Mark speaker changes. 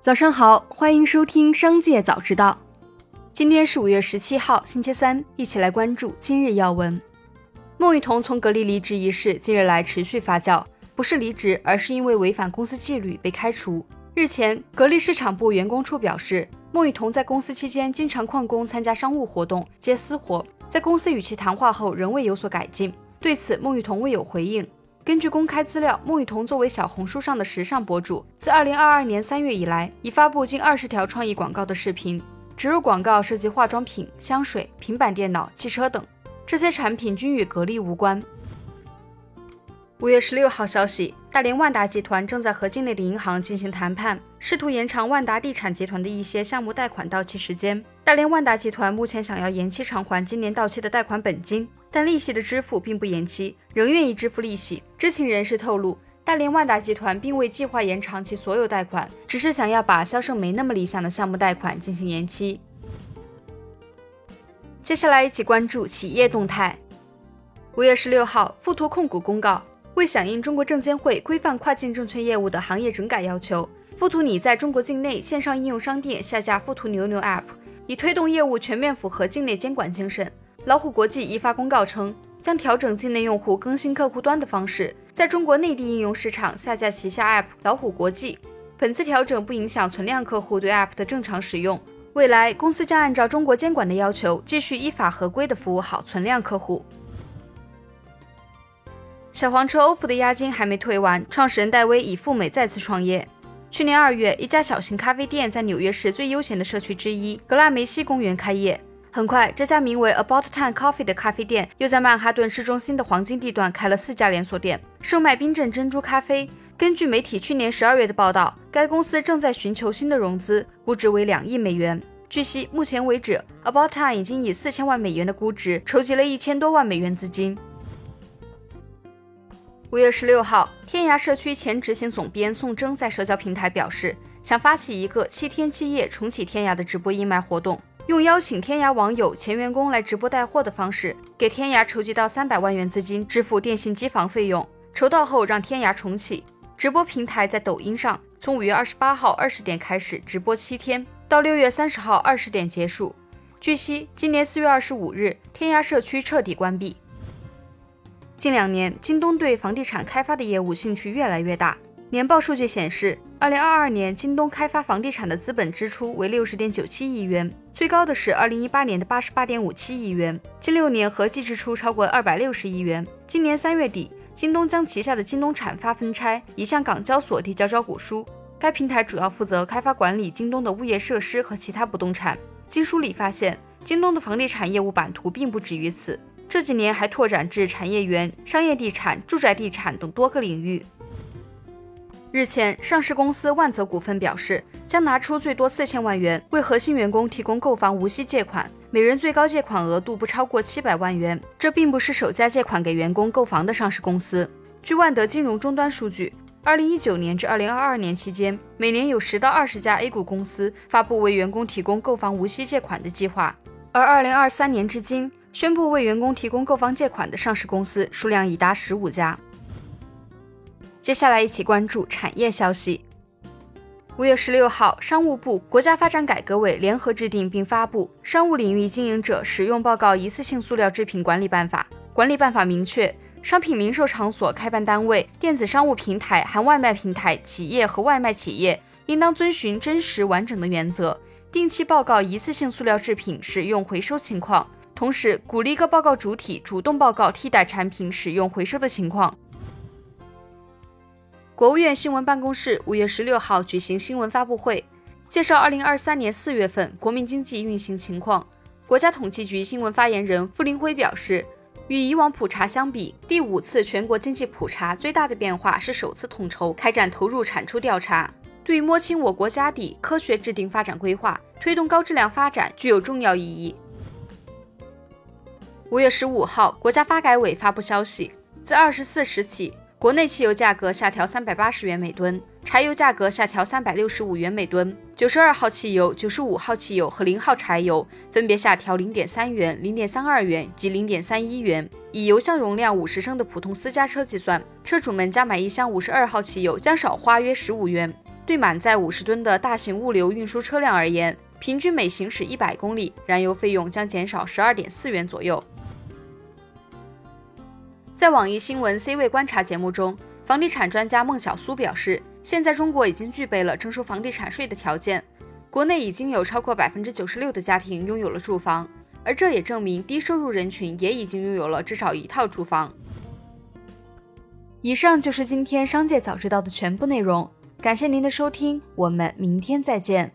Speaker 1: 早上好，欢迎收听《商界早知道》。今天是五月十七号，星期三，一起来关注今日要闻。孟羽童从格力离职一事近日来持续发酵，不是离职，而是因为违反公司纪律被开除。日前，格力市场部员工处表示，孟羽童在公司期间经常旷工参加商务活动、接私活，在公司与其谈话后仍未有所改进。对此，孟羽童未有回应。根据公开资料，孟羽童作为小红书上的时尚博主，自2022年3月以来，已发布近二十条创意广告的视频，植入广告涉及化妆品、香水、平板电脑、汽车等，这些产品均与格力无关。五月十六号消息，大连万达集团正在和境内的银行进行谈判，试图延长万达地产集团的一些项目贷款到期时间。大连万达集团目前想要延期偿还今年到期的贷款本金，但利息的支付并不延期，仍愿意支付利息。知情人士透露，大连万达集团并未计划延长其所有贷款，只是想要把销售没那么理想的项目贷款进行延期。接下来一起关注企业动态。五月十六号，富途控股公告。为响应中国证监会规范跨境证券业务的行业整改要求，富途拟在中国境内线上应用商店下架富途牛牛 App，以推动业务全面符合境内监管精神。老虎国际已发公告称，将调整境内用户更新客户端的方式，在中国内地应用市场下架旗下 App 老虎国际。本次调整不影响存量客户对 App 的正常使用。未来，公司将按照中国监管的要求，继续依法合规的服务好存量客户。小黄车欧付的押金还没退完，创始人戴威已赴美再次创业。去年二月，一家小型咖啡店在纽约市最悠闲的社区之一格拉梅西公园开业。很快，这家名为 About Time Coffee 的咖啡店又在曼哈顿市中心的黄金地段开了四家连锁店，售卖冰镇珍珠咖啡。根据媒体去年十二月的报道，该公司正在寻求新的融资，估值为两亿美元。据悉，目前为止，About Time 已经以四千万美元的估值筹集了一千多万美元资金。五月十六号，天涯社区前执行总编宋征在社交平台表示，想发起一个七天七夜重启天涯的直播义卖活动，用邀请天涯网友、前员工来直播带货的方式，给天涯筹集到三百万元资金，支付电信机房费用。筹到后，让天涯重启直播平台，在抖音上从五月二十八号二十点开始直播七天，到六月三十号二十点结束。据悉，今年四月二十五日，天涯社区彻底关闭。近两年，京东对房地产开发的业务兴趣越来越大。年报数据显示，二零二二年京东开发房地产的资本支出为六十点九七亿元，最高的是二零一八年的八十八点五七亿元，近六年合计支出超过二百六十亿元。今年三月底，京东将旗下的京东产发分拆已向港交所递交招股书，该平台主要负责开发管理京东的物业设施和其他不动产。经梳理发现，京东的房地产业务版图并不止于此。这几年还拓展至产业园、商业地产、住宅地产等多个领域。日前，上市公司万泽股份表示，将拿出最多四千万元为核心员工提供购房无息借款，每人最高借款额度不超过七百万元。这并不是首家借款给员工购房的上市公司。据万德金融终端数据，二零一九年至二零二二年期间，每年有十到二十家 A 股公司发布为员工提供购房无息借款的计划，而二零二三年至今。宣布为员工提供购房借款的上市公司数量已达十五家。接下来一起关注产业消息。五月十六号，商务部、国家发展改革委联合制定并发布《商务领域经营者使用报告一次性塑料制品管理办法》。管理办法明确，商品零售场所开办单位、电子商务平台（含外卖平台）企业和外卖企业，应当遵循真实完整的原则，定期报告一次性塑料制品使用回收情况。同时，鼓励各报告主体主动报告替代产品使用回收的情况。国务院新闻办公室五月十六号举行新闻发布会，介绍二零二三年四月份国民经济运行情况。国家统计局新闻发言人傅林辉表示，与以往普查相比，第五次全国经济普查最大的变化是首次统筹开展投入产出调查，对摸清我国家底、科学制定发展规划、推动高质量发展具有重要意义。五月十五号，国家发改委发布消息，自二十四时起，国内汽油价格下调三百八十元每吨，柴油价格下调三百六十五元每吨。九十二号汽油、九十五号汽油和零号柴油分别下调零点三元、零点三二元及零点三一元。以油箱容量五十升的普通私家车计算，车主们加买一箱五十二号汽油将少花约十五元。对满载五十吨的大型物流运输车辆而言，平均每行驶一百公里，燃油费用将减少十二点四元左右。在网易新闻 C 位观察节目中，房地产专家孟小苏表示，现在中国已经具备了征收房地产税的条件，国内已经有超过百分之九十六的家庭拥有了住房，而这也证明低收入人群也已经拥有了至少一套住房。以上就是今天商界早知道的全部内容，感谢您的收听，我们明天再见。